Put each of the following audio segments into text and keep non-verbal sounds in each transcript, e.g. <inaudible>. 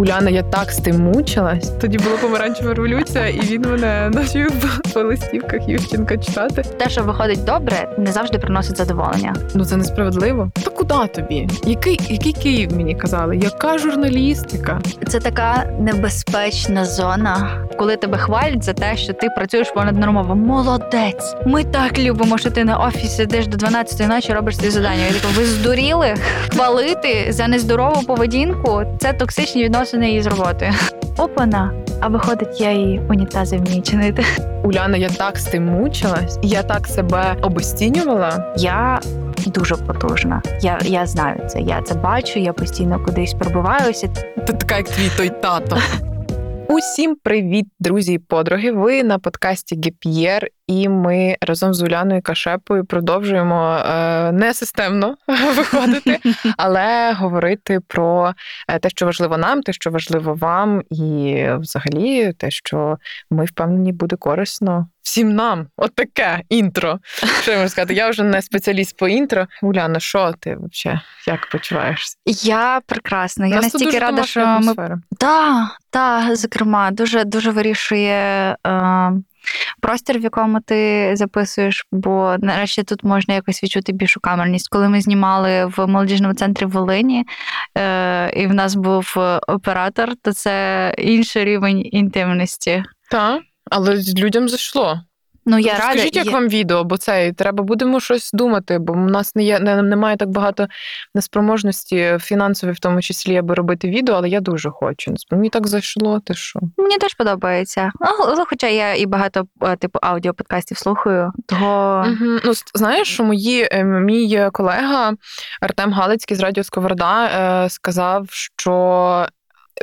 Уляна, я так з тим мучилась. Тоді була помаранчева революція, і він мене навчив <laughs> по листівках Ющенка читати. Те, що виходить добре, не завжди приносить задоволення. Ну це несправедливо. Та куди тобі? Який, який Київ мені казали? Яка журналістика? Це така небезпечна зона, коли тебе хвалять за те, що ти працюєш понад нормово. Молодець! Ми так любимо, що ти на офісі сидиш до 12 ночі, робиш ці завдання. Я така, ви здуріли? Хвалити за нездорову поведінку це токсичні відносини із роботи. Опана. А виходить, я і унітази вмію чинити. Уляна, я так з тим мучилась, я так себе обесцінювала. Я дуже потужна. Я, я знаю це. Я це бачу, я постійно кудись пробиваюся. Ти така, як твій той тато. Усім привіт, друзі і подруги. Ви на подкасті Геп'єр, і ми разом з Уляною Кашепою продовжуємо е, не системно <laughs> виходити, але говорити про е, те, що важливо нам, те, що важливо вам, і взагалі те, що ми впевнені буде корисно всім нам. От таке інтро. Що я можу сказати? Я вже не спеціаліст по інтро. Уляна, що ти взагалі? Як почуваєшся? Я прекрасна. Я настільки рада, що ми. Так, та, зокрема, дуже дуже вирішує е, простір, в якому ти записуєш, бо нарешті тут можна якось відчути більшу камерність. Коли ми знімали в молодіжному центрі в Волині, е, і в нас був оператор, то це інший рівень інтимності. Так, але людям зайшло. Ну, я рада. Скажіть, як я- вам відео, бо це треба будемо щось думати, бо в нас не є не, немає так багато неспроможності фінансової, в тому числі, аби робити відео, але я дуже хочу. Мені так зайшло, ти що? Мені теж подобається. Ну, хоча я і багато е, типу аудіоподкастів слухаю, того Угу. Ну, знаєш, що мої, е, мій колега Артем Галицький з Радіо Сковорода е, сказав, що.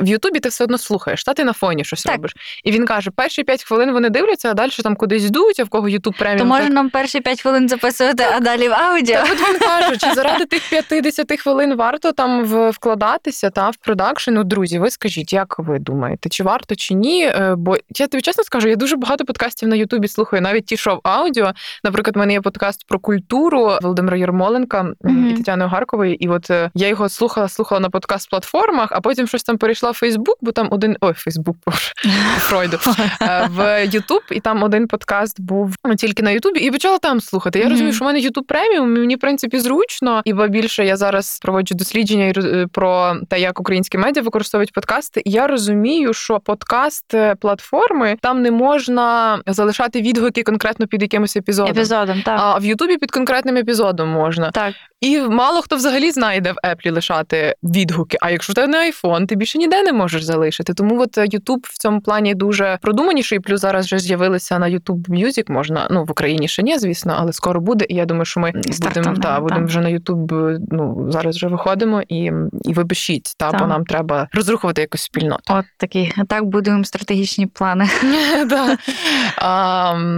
В Ютубі ти все одно слухаєш, та ти на фоні щось Так. робиш. І він каже: перші 5 хвилин вони дивляться, а далі там кудись йдуть, а в кого Ютуб преміум. то так може нам перші 5 хвилин записувати, а далі в аудіо. Та от він каже, чи заради тих 50 хвилин варто там вкладатися та в продакшн? Ну, друзі, ви скажіть, як ви думаєте, чи варто, чи ні? Е, Бо я тобі чесно скажу, я дуже багато подкастів на Ютубі слухаю, навіть ті, що в аудіо. Наприклад, в мене є подкаст про культуру Володимира Єрмоленка Мгм. і Тетяни Гаркової. І от е, я його слухала, слухала на подкаст-платформах, а потім щось там перейшла в Фейсбук, бо там один ой, Фейсбук, <laughs> Фройду е, в Ютуб, і там один подкаст був ну, тільки на Ютубі, і почала там слухати. Я Мгм. розумію, що в мене Ютуб преміум, мені в принципі зручно. І більше я зараз проводжу дослідження е, про те, як українські медіа використовують подкасти. І я розумію, що подкаст е, платформи там не можна залишати відгуки конкретно під якимось епізодом. Епізодом, так. А в Ютубі під конкретним епізодом можна. Так. І мало хто взагалі знає, де в Еплі лишати відгуки. А якщо тебе не айфон, ти більше ніде не можеш залишити. Тому от Ютуб в цьому плані дуже продуманіший. Плюс зараз вже з'явилися на YouTube Music, Можна ну в Україні ще ні, звісно, але скоро буде. І я думаю, що ми будемо та будемо вже на YouTube, Ну зараз вже виходимо і, і ви пишіть, та бо нам треба розрухувати якусь спільноту. От такий. Так будуємо стратегічні плани. <laughs>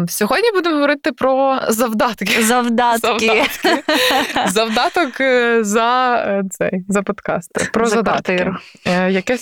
Сьогодні будемо говорити про завдатки. Завдатки. Завдаток е, за е, цей за подкаст. Про За задатки. квартиру.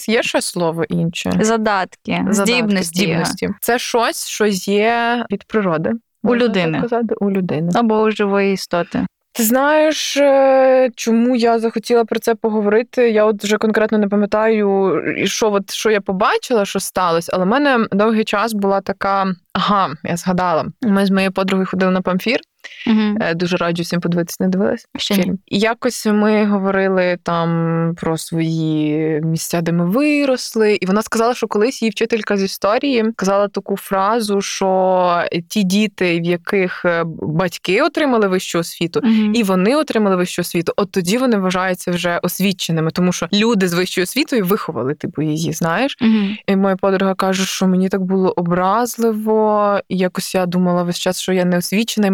Е, є ще слово інше? Задатки. Задатки, Здібності. здібності. Це щось, що є від природи. У Можна людини. казати? У людини. Або у живої істоти. Ти знаєш, е, чому я захотіла про це поговорити? Я от вже конкретно не пам'ятаю, що, от, що я побачила, що сталося, але в мене довгий час була така. Ага, я згадала. Ми з моєю подругою ходили на памфір. Угу. Дуже раджу всім подивитися, не дивилась. Ще фільм. І якось ми говорили там про свої місця, де ми виросли. І вона сказала, що колись її вчителька з історії казала таку фразу, що ті діти, в яких е, батьки отримали вищу освіту. І вони отримали вищу освіту, от тоді вони вважаються вже освіченими, тому що люди з вищою освітою виховали типу її, знаєш. Угу. І моя подруга каже, що мені так було образливо, і якось я думала весь час, що я не освічена і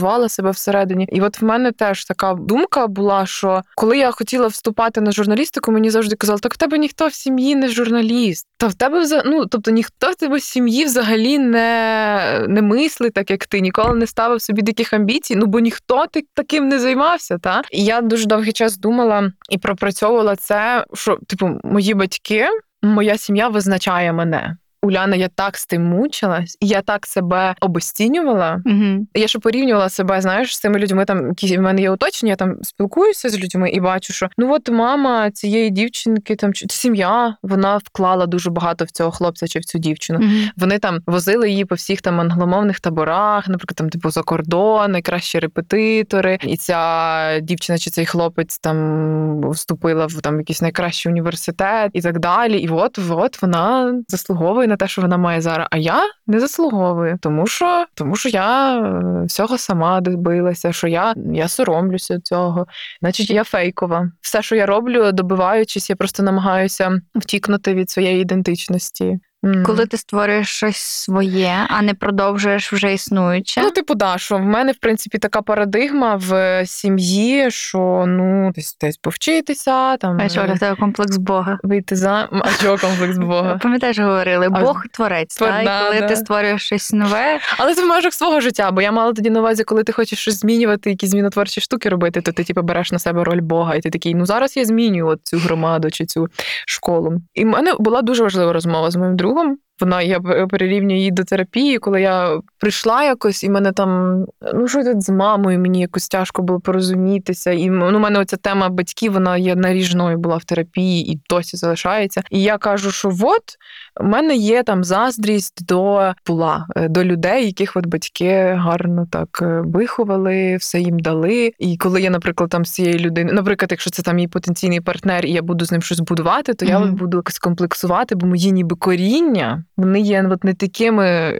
маргіналізувала себе всередині. І от в мене теж така думка була, що коли я хотіла вступати на журналістику, мені завжди казали, так в тебе ніхто в сім'ї не журналіст. Та в тебе вза- ну, тобто ніхто в тебе в сім'ї взагалі не, не мислить так, як ти, ніколи не ставив собі таких амбіцій, ну бо ніхто ти таким не займався. Та? І я дуже довгий час думала і пропрацьовувала це, що типу мої батьки моя сім'я визначає мене. Уляна, я так з тим мучилась, і я так себе обесцінювала. Угу. Я ще порівнювала себе, знаєш, з цими людьми. Там які в мене є оточення, я там спілкуюся з людьми і бачу, що ну от мама цієї дівчинки, там чи сім'я, вона вклала дуже багато в цього хлопця чи в цю дівчину. Угу. Вони там возили її по всіх там англомовних таборах, наприклад, там типу за кордон, найкращі репетитори, і ця дівчина чи цей хлопець там вступила в там якийсь найкращий університет і так далі. І от от вона заслуговує на те, що вона має зараз. А я не заслуговую, тому що тому що я е, всього сама добилася, що я я соромлюся цього, значить я фейкова. Все, що я роблю, добиваючись, я просто намагаюся втікнути від своєї ідентичності. Mm. Коли ти створюєш щось своє, а не продовжуєш вже існуюче. Ну, типу, да, що в мене, в принципі, така парадигма в сім'ї, що ну десь десь повчитися, там а що, в тебе комплекс Бога. Вийти за а чого комплекс <laughs> Бога. Пам'ятаєш, говорили, Бог творець, Твор... та? Да, і коли да. ти створюєш щось нове. <laughs> Але це в межах свого життя, бо я мала тоді на увазі, коли ти хочеш щось змінювати, якісь змінотворчі штуки робити, то ти типу, береш на себе роль Бога, і ти такий, ну зараз я змінюю от цю громаду чи цю школу. І в мене була дуже важлива розмова з моїм другом другом. Вона я перерівнюю її до терапії, коли я прийшла якось, і мене там ну що тут з мамою, мені якось тяжко було порозумітися. І ну, у мене оця тема батьків, вона є наріжною була в терапії і досі залишається. І я кажу, що от у мене є там заздрість до була до людей, яких от батьки гарно так виховали, все їм дали. І коли я, наприклад, там з цією людиною, наприклад, якщо це там мій потенційний партнер, і я буду з ним щось будувати, то mm-hmm. я от буду якось комплексувати, бо мої ніби коріння. Вони є от не такими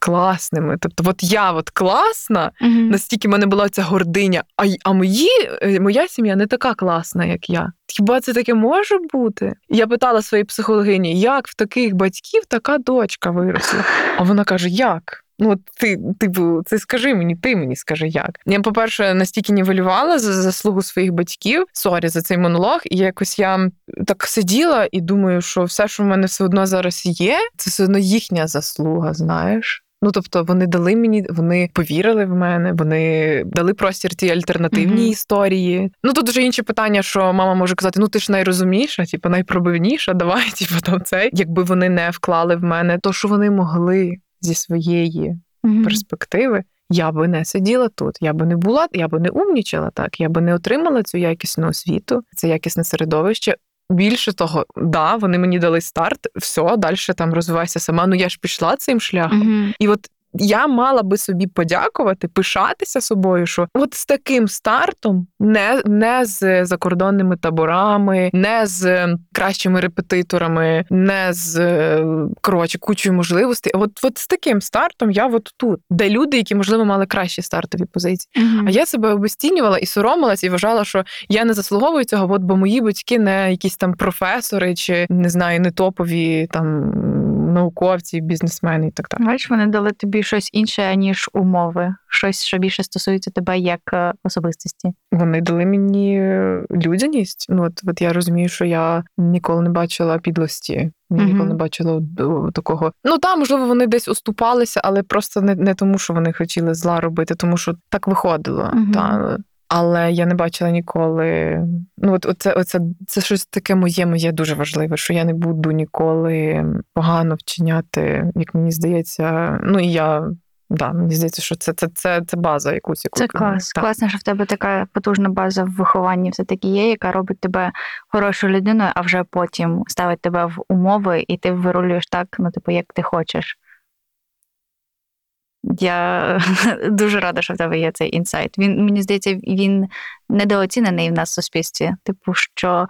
класними. Тобто, от я от класна, mm-hmm. настільки в мене була ця гординя, а а мої, моя сім'я не така класна, як я. Хіба це таке може бути? Я питала своїй психологині, як в таких батьків така дочка виросла. А вона каже: Як? Ну, ти, типу, це скажи мені, ти мені скажи як. Я, по-перше, настільки нівелювала за заслугу своїх батьків, sorry за цей монолог, і якось я так сиділа і думаю, що все, що в мене все одно зараз є, це все одно їхня заслуга, знаєш. Ну, тобто, вони дали мені, вони повірили в мене, вони дали простір цій альтернативній mm-hmm. історії. Ну тут вже інші питання, що мама може казати: ну ти ж найрозумніша, типу, найпробивніша, давай, <laughs> типу, там цей. Якби вони не вклали в мене, то що вони могли зі своєї mm-hmm. перспективи. Я би не сиділа тут, я би не була, я би не умнічала так, я би не отримала цю якісну освіту, це якісне середовище. Більше того, да, вони мені дали старт, все, далі там розвивайся сама. Ну я ж пішла цим шляхом. Mm-hmm. І от я мала би собі подякувати, пишатися собою, що от з таким стартом, не не з закордонними таборами, не з кращими репетиторами, не з коротше кучою можливостей. От от з таким стартом я от тут, де люди, які можливо мали кращі стартові позиції. Mm-hmm. А я себе обесцінювала і соромилась, і вважала, що я не заслуговую цього, от, бо мої батьки не якісь там професори, чи не знаю, не топові там науковці, бізнесмени і так далі. Бачиш, вони дали тобі щось інше, ніж умови, щось, що більше стосується тебе як особистості. Вони дали мені людяність. Ну от, от я розумію, що я ніколи не бачила підлості. Ніколи mm-hmm. не бачила такого. Ну там, можливо, вони десь уступалися, але просто не не тому, що вони хотіли зла робити, тому що так виходило. Mm-hmm. Та. Але я не бачила ніколи. Ну, от оце, оце це щось таке моє, моє дуже важливе, що я не буду ніколи погано вчиняти, як мені здається. Ну і я да, мені здається, що це це, це, це база якусь. Яку, це клас. Так. Класно, що в тебе така потужна база в вихованні все-таки є, яка робить тебе хорошою людиною, а вже потім ставить тебе в умови, і ти вирулюєш так, ну, типу, як ти хочеш. Я <laughs> дуже рада, що в тебе є цей інсайт. Він мені здається, він недооцінений в нас в суспільстві. Типу, що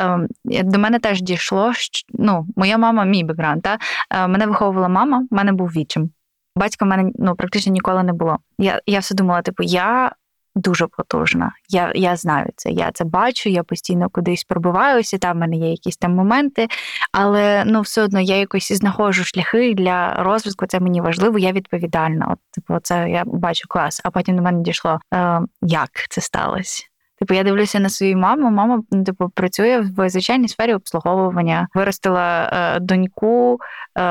е, до мене теж дійшло. Що, ну, моя мама, мій бекграунд, та е, мене виховувала мама, в мене був вічим. Батька в мене ну, практично ніколи не було. Я я все думала, типу, я дуже потужна. Я я знаю це, я це бачу, я постійно кудись пробиваюся, там в мене є якісь там моменти, але ну все одно я якось знаходжу шляхи для розвитку. Це мені важливо, я відповідальна. От типу, це я бачу клас. А потім до мене дійшло, е, як це сталося. Типу, я дивлюся на свою маму. Мама типу, працює в звичайній сфері обслуговування, виростила е, доньку, е,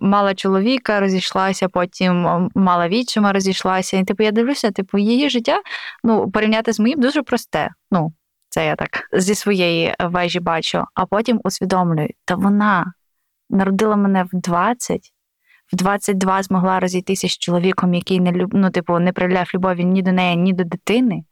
мала чоловіка, розійшлася, потім мала відчима, розійшлася. І типу, я дивлюся, типу, її життя ну, порівняти з моїм дуже просте. Ну, це я так зі своєї вежі бачу, а потім усвідомлюю, та вона народила мене в 20, в 22 змогла розійтися з чоловіком, який не люб... ну, типу, не проявляв любові ні до неї, ні до дитини.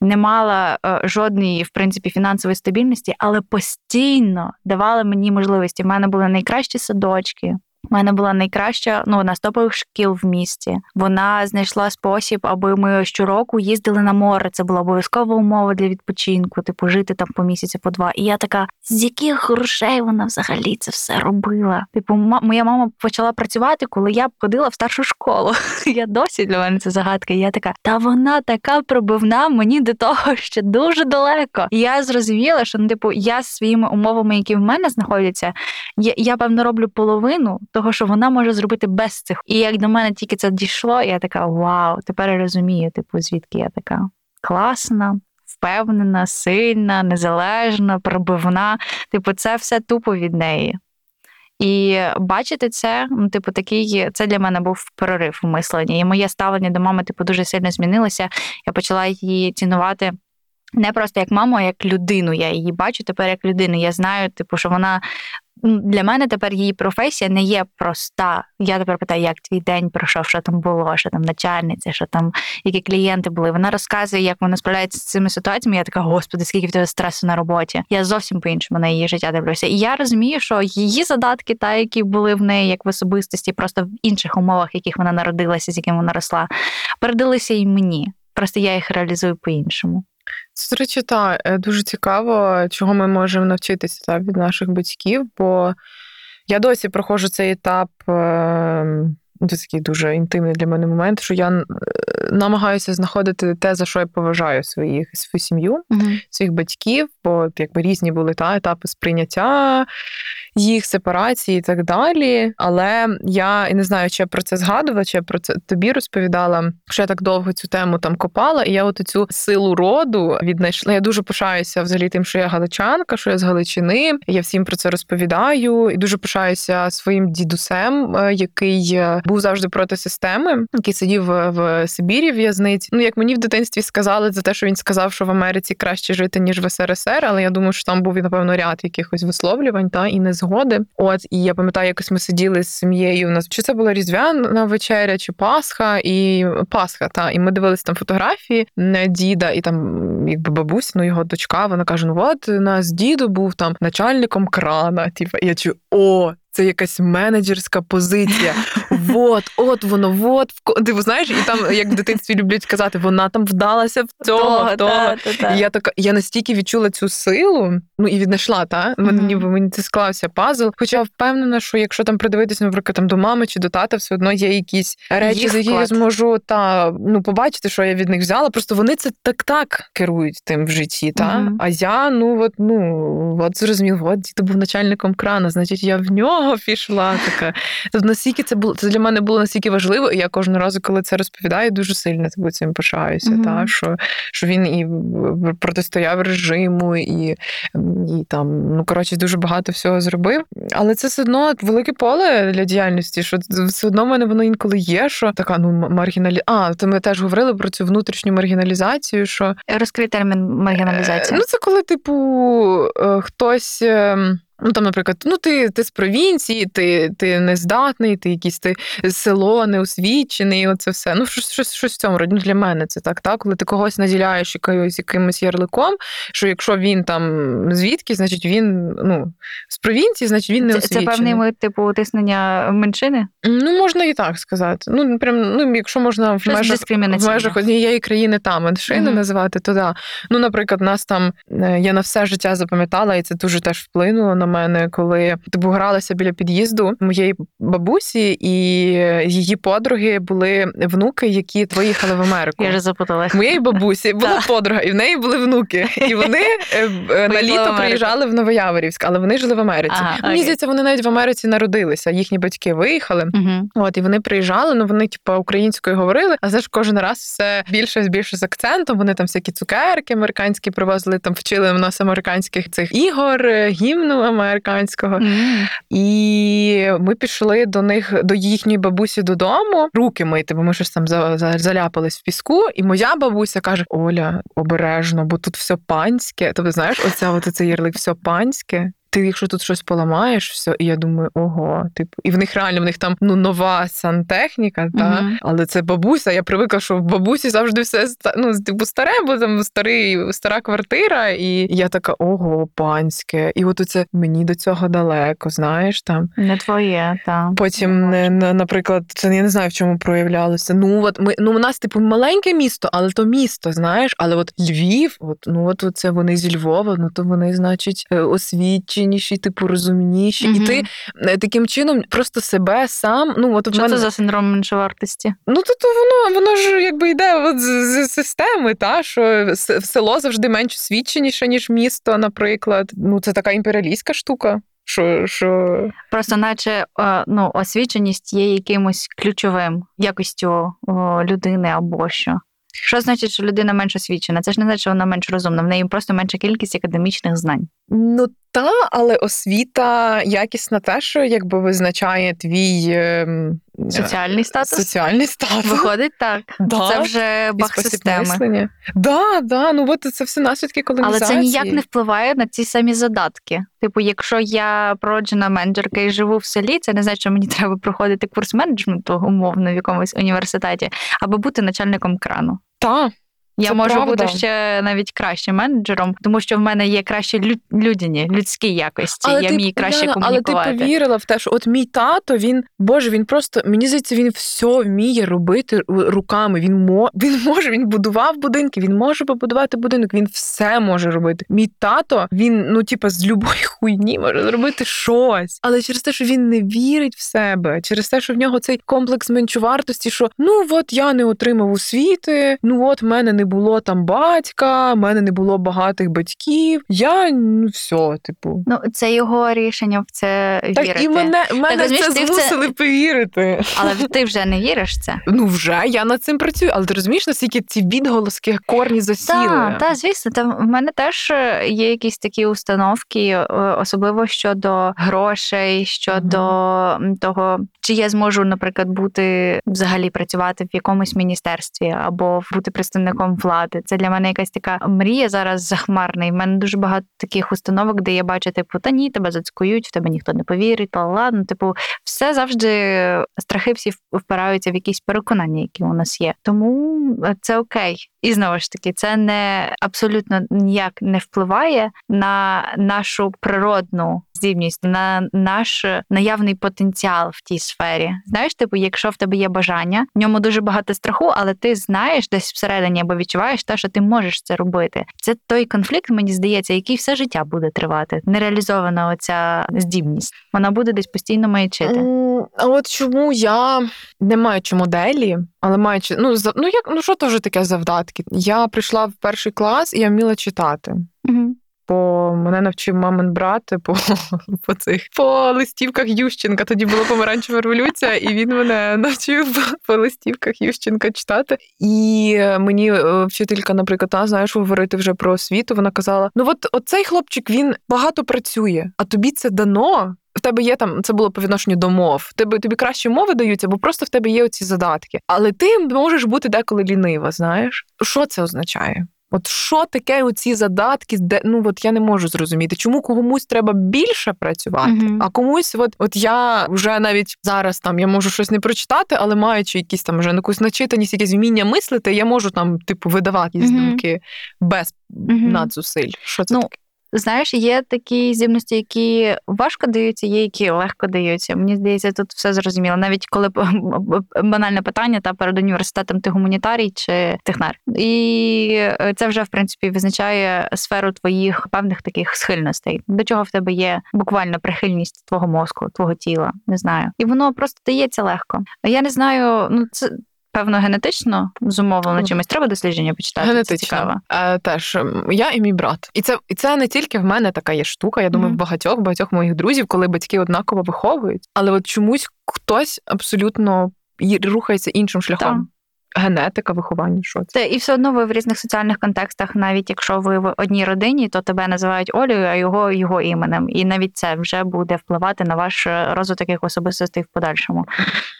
Не мала е, жодної, в принципі, фінансової стабільності, але постійно давала мені можливості. У мене були найкращі садочки, у мене була найкраща ну, з топових шкіл в місті. Вона знайшла спосіб, аби ми щороку їздили на море. Це була обов'язкова умова для відпочинку, типу жити там по місяці, по два. І я така, з яких грошей вона взагалі це все робила? Типу, м- моя мама почала працювати, коли я ходила в старшу школу. <laughs> Я досі для мене це загадка. І я така, та вона така пробивна мені до того, ще дуже далеко. І я зрозуміла, що ну, типу, я з своїми умовами, які в мене знаходяться, я, я певно роблю половину того, що вона може зробити без цих. І як до мене тільки це дійшло, я така вау, тепер я розумію, типу, звідки я така класна. Впевнена, сильна, незалежна, пробивна. Типу, це все тупо від неї. І бачити це, ну, типу, такий, це для мене був прорив у мисленні. І моє ставлення до мами, типу, дуже сильно змінилося. Я почала її цінувати. Не просто як маму, а як людину. Я її бачу тепер як людину. Я знаю, типу, що вона для мене тепер її професія не є проста. Я тепер питаю, як твій день пройшов, що там було, що там начальниця, що там які клієнти були. Вона розказує, як вона справляється з цими ситуаціями. Я така, господи, скільки в тебе стресу на роботі. Я зовсім по-іншому на її життя дивлюся. І я розумію, що її задатки, та які були в неї як в особистості, просто в інших умовах, в яких вона народилася, з якими вона росла, передалися і мені. Просто я їх реалізую по-іншому. Це, до речі, та, е, дуже цікаво, чого ми можемо навчитися та, від наших батьків, бо я досі проходжу цей етап. Е, це такий дуже інтимний для мене момент, що я е, намагаюся знаходити те, за що я поважаю своїх свою сім'ю, uh своїх батьків, бо якби різні були та етапи сприйняття їх сепарації і так далі. Але я і не знаю, чи я про це згадувала, чи я про це тобі розповідала, що я так довго цю тему там копала, і я от цю силу роду віднайшла. Я дуже пишаюся взагалі тим, що я галичанка, що я з Галичини. Я всім про це розповідаю, і дуже пишаюся своїм дідусем, е, який е, був завжди проти системи, який сидів в Сибірі в'язниці. Ну як мені в дитинстві сказали за те, що він сказав, що в Америці краще жити ніж в СРСР, але я думаю, що там був напевно ряд якихось висловлювань та і не згоди. От і я пам'ятаю, якось ми сиділи з сім'єю. У нас чи це була різдвяна вечеря, чи Пасха, і Пасха, та і ми дивилися там фотографії діда, і там якби бабусь, ну його дочка. Вона каже: Ну от у нас діду був там начальником крана. Типа, я чую, о, це якась менеджерська позиція. <laughs> Вот, от воно, вот ти знаєш, і там як в дитинстві люблять казати, вона там вдалася в цьому. в того. І я така, я настільки відчула цю силу, ну і віднайшла, та мені ніби мені це склався пазл. Хоча впевнена, що якщо там придивитися, наприклад, там до мами чи до тата, все одно є якісь речі, за які я зможу та ну побачити, що я від них взяла. Просто вони це так так керують тим в житті. Та а я ну от ну от зрозумів, от діти був начальником крана, значить, я в нього нього пішла така. Тобто наскільки це було це для мене було настільки важливо, і я кожного разу, коли це розповідаю, дуже сильно тобі цим пишаюся. Mm-hmm. Та, що що він і протистояв режиму, і і там, ну коротше, дуже багато всього зробив. Але це все одно велике поле для діяльності, що все одно в мене воно інколи є, що така ну маргіналі. А, то ми теж говорили про цю внутрішню маргіналізацію. що... Розкрий термін маргіналізація. Ну, це коли, типу, е, хтось. Ну, там, наприклад, ну ти ти з провінції, ти ти нездатний, ти якийсь ти село неосвічений, оце все. Ну, щось щось, щось в цьому роді. Ну, для мене це так, так? Коли ти когось наділяєш якимось якимось ярликом, що якщо він там звідки, значить він ну, з провінції, значить він не освічений. Це певний типу утиснення меншини? Ну, можна і так сказати. Ну, прям, ну, якщо можна в межах, в межах однієї країни там меншини uh-huh. називати, то да. Ну, наприклад, нас там е, я на все життя запам'ятала, і це дуже теж вплинуло на мене, коли типу гралася біля під'їзду моєї бабусі, і її подруги були внуки, які виїхали в Америку. Я вже запутала. Моєї бабусі була подруга, і в неї були внуки. І вони е, е, на літо приїжджали в Новояворівськ, але вони жили в Америці. Мені здається, вони навіть в Америці народилися. Їхні батьки виїхали. От і вони приїжджали. Ну вони типу, українською говорили. А знаєш, кожен раз все більше і більше з акцентом. Вони там всякі цукерки американські привозили, там вчили в нас американських цих ігор, е, гімну американського. Mm. І ми пішли до них, до їхньої бабусі додому, руки мити, бо ми щось там заляпались в піску. І моя бабуся каже: Оля, обережно, бо тут все панське. Тобто, знаєш, оця от цей ярлик все панське. Ти, якщо тут щось поламаєш, все, і я думаю, ого, типу, і в них реально в них там ну нова сантехніка, та Мгм. але це бабуся. Я привикла, що в бабусі завжди все ну, типу, старе, бо там старий, стара квартира, і я така, ого, панське. І от оце мені до цього далеко, знаєш там. Не твоє, так. Потім, е, на- наприклад, це я не знаю, в чому проявлялося. Ну от ми ну у нас типу маленьке місто, але то місто, знаєш. Але от Львів, от ну от це вони зі Львова, ну то вони, значить, е, освіченіші, типу розумніші. І ти е, таким чином просто себе сам. Ну от в Що мене це за синдром меншовартості? ну то, то воно воно ж якби йде от з, з системи, та що село завжди менш освіченіше, ніж місто, наприклад. Ну це така імперіалістська штука. Що, що Просто, наче е, ну, освіченість є якимось ключовим якістю людини або що. Що значить, що людина менш освічена? Це ж не значить, що вона менш розумна. В неї просто менша кількість академічних знань. Ну та, але освіта якісна те, що якби визначає твій ем, Соціальний статус соціальний статус. виходить так. Да. Це вже І баг системи. Да, да, ну от це все наслідки Але це ніяк не впливає на ці самі задатки. Типу, якщо я породжена менеджерка і живу в селі, це не значить, що мені треба проходити курс менеджменту умовно в якомусь університеті, або бути начальником крану. Та, Я Це можу правда. бути ще навіть кращим менеджером, тому що в мене є кращі лю- людяні, людські якості. я ти, вмію краще Яна, але ти повірила в те, що от мій тато, він боже, він просто мені здається, він все вміє робити руками. Він мо він може, він будував будинки, він може побудувати будинок. Він все може робити. Мій тато, він ну типа з любої <laughs> хуйні може зробити щось, але через те, що він не вірить в себе, через те, що в нього цей комплекс меншовартості, що ну от я не отримав освіти, ну от мене не було там батька, в мене не було багатих батьків. Я ну все, типу. Ну, це його рішення в це Так вірити. і мене, мене розумієш, це в це- змусили повірити. Але <laughs> ти вже не віриш в це. Ну вже я над цим працюю, але ти розумієш, наскільки ці відголоски корні засіли. Так, та, звісно, там в мене теж е, є якісь такі установки, е, особливо щодо грошей, щодо м, того, чи я зможу, наприклад, бути взагалі працювати в якомусь міністерстві або бути представником влади. Це для мене якась така мрія зараз захмарна. В мене дуже багато таких установок, де я бачу, типу, та ні, тебе зацькують, в тебе ніхто не повірить, та ладно. Типу, все завжди страхи всі впираються в якісь переконання, які у нас є. Тому це окей. І знову ж таки, це не абсолютно ніяк не впливає на нашу природну здібність, на наш наявний потенціал в тій сфері. Знаєш, типу, якщо в тебе є бажання, в ньому дуже багато страху, але ти знаєш десь всередині або відчуваєш те, що ти можеш це робити. Це той конфлікт, мені здається, який все життя буде тривати. Нереалізована оця здібність. Вона буде десь постійно маячити. А от чому я не маючи моделі, але маючи, ну за ну як ну що то вже таке завдатки? Я прийшла в перший клас і я вміла читати. Угу. Бо мене навчив мамин брат по, <laughs> по цих по листівках Ющенка. Тоді була помаранчева революція, і він мене <laughs> навчив по, по листівках Ющенка читати. І е, мені е, вчителька, наприклад, та, знаєш, говорити вже про освіту. Вона казала: ну от оцей хлопчик він багато працює, а тобі це дано. В тебе є там, це було по відношенню до мов. Тебе тобі кращі мови даються, бо просто в тебе є оці задатки. Але ти можеш бути деколи лінива. Знаєш, що це означає? От що таке оці задатки, де ну от я не можу зрозуміти, чому комусь треба більше працювати, Мгм. а комусь, от от я вже навіть зараз там я можу щось не прочитати, але маючи якісь там вже якусь начитаність, якесь вміння мислити, я можу там, типу, видавати якісь Мгм. думки без Мгм. надзусиль. Що це Ну, таке? Знаєш, є такі здібності, які важко даються, є які легко даються. Мені здається, тут все зрозуміло. Навіть коли банальне питання та перед університетом ти гуманітарій чи технар. І е, це вже в принципі визначає сферу твоїх певних таких схильностей, до чого в тебе є буквально прихильність твого мозку, твого тіла. Не знаю, і воно просто дається легко. Я не знаю, ну це. Певно, генетично зумовлено чимось. Треба дослідження почитати. Це цікаво. Е, теж я і мій брат. І це, і це не тільки в мене така є штука. Я думаю, в багатьох багатьох моїх друзів, коли батьки однаково виховують, але от чомусь хтось абсолютно рухається іншим шляхом. Генетика, виховання, що це? І все одно ви в різних соціальних контекстах, навіть якщо ви в одній родині, то тебе називають Олею, а його його іменем. І навіть це вже буде впливати на ваш е, розвиток як особистостей в подальшому.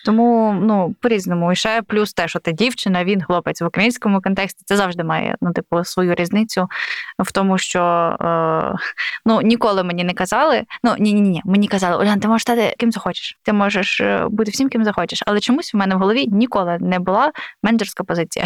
Тому ну по-різному. І ще плюс те, що ти дівчина, він хлопець в українському контексті. Це завжди має ну, типу, свою різницю в тому, що е, ну ніколи мені не казали. Ну ні, ні, ні, мені казали, Олян, ти можеш стати ким захочеш. Ти можеш е, бути всім, ким захочеш. Але чомусь в мене в голові ніколи не була менеджерська позиція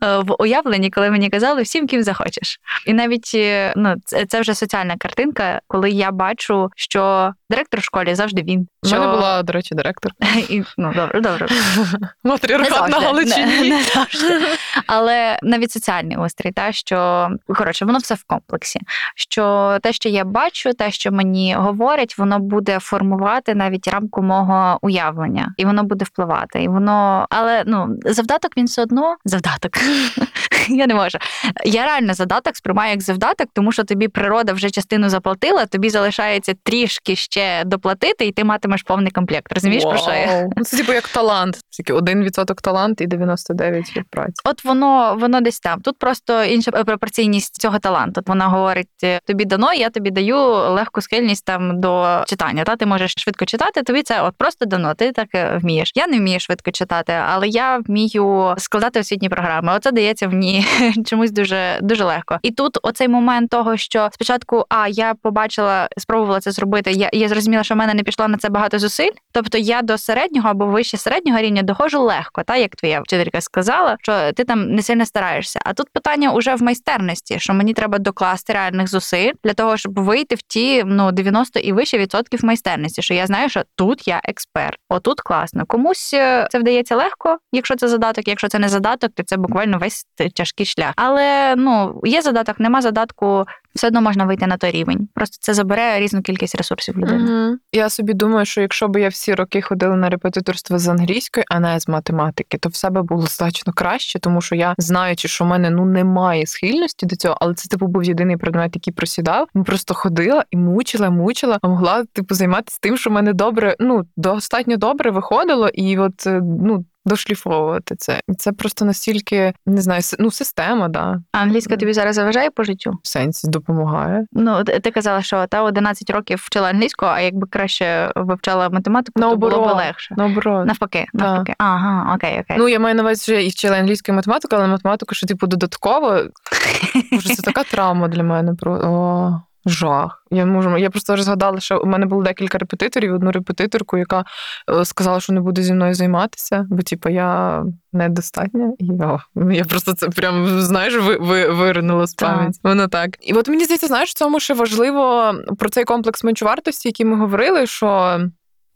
<laughs> в уявленні, коли мені казали всім, ким захочеш. І навіть е, ну, це вже соціальна картинка, коли я бачу, що директор в школі завжди він. У що... мене була, до речі, директор. <laughs> І, Ну, добре, добре. <laughs> Матріархат на Галичині. Не, завжди. Але навіть соціальний острій, та що коротше, воно все в комплексі. Що те, що я бачу, те, що мені говорять, воно буде формувати навіть рамку мого уявлення, і воно буде впливати. І воно, але ну завдаток він все одно завдаток. <laughs> Я не можу. Я реально задаток сприймаю як завдаток, тому що тобі природа вже частину заплатила, тобі залишається трішки ще доплатити, і ти матимеш повний комплект. Розумієш, про що я? Ну, Це типу як талант. Тільки один відсоток талант і 99 від праці. От воно воно десь там. Тут просто інша пропорційність цього таланту. От Вона говорить: тобі дано, я тобі даю легку схильність там до читання. Та ти можеш швидко читати. Тобі це от просто дано. Ти так е, вмієш. Я не вмію швидко читати, але я вмію складати освітні програми. Оце дається мені <laughs> чомусь дуже дуже легко. І тут оцей момент того, що спочатку, а я побачила, спробувала це зробити. Я я зрозуміла, що в мене не пішло на це багато зусиль. Тобто я до середнього або вище середнього рівня доходжу легко, та як твоя вчителька сказала, що ти там не сильно стараєшся. А тут питання уже в майстерності, що мені треба докласти реальних зусиль для того, щоб вийти в ті ну 90 і вище відсотків майстерності. Що я знаю, що тут я експерт, отут класно. Комусь е, це вдається легко, якщо це задаток. Якщо це не задаток, то це буквально весь тяжкий шлях. Але ну є задаток, нема задатку все одно можна вийти на той рівень. Просто це забере різну кількість ресурсів людини. Угу. Я собі думаю, що якщо б я всі роки ходила на репетиторство з англійської, а не з математики, то все би було значно краще, тому що я знаючи, що в мене ну немає схильності до цього, але це типу був єдиний предмет, який просідав. Просто ходила і мучила, мучила, а могла типу займатися тим, що в мене добре, ну достатньо добре виходило, і от е, ну дошліфовувати це. Це просто настільки не знаю, ну система, да. А англійська тобі зараз заважає по життю? В сенсі допомагає. Ну ти казала, що та 11 років вчила англійську, а якби краще вивчала математику, Наоборот. то було б легше. Наоборот. Навпаки, навпаки. Да. Ага, окей, окей. Ну я маю на увазі, що я і вчила англійську і математику, але математику, що типу додатково. <laughs> Боже, це така травма для мене. О. Жах. Я можу. Я просто згадала, що у мене було декілька репетиторів, одну репетиторку, яка е, сказала, що не буде зі мною займатися, бо типу, я недостатня. І о, я просто це прям знаєш, ви, ви виринула з пам'яті. Воно так. І от мені здається, знаєш, в цьому ще важливо про цей комплекс меншовартості, який ми говорили, що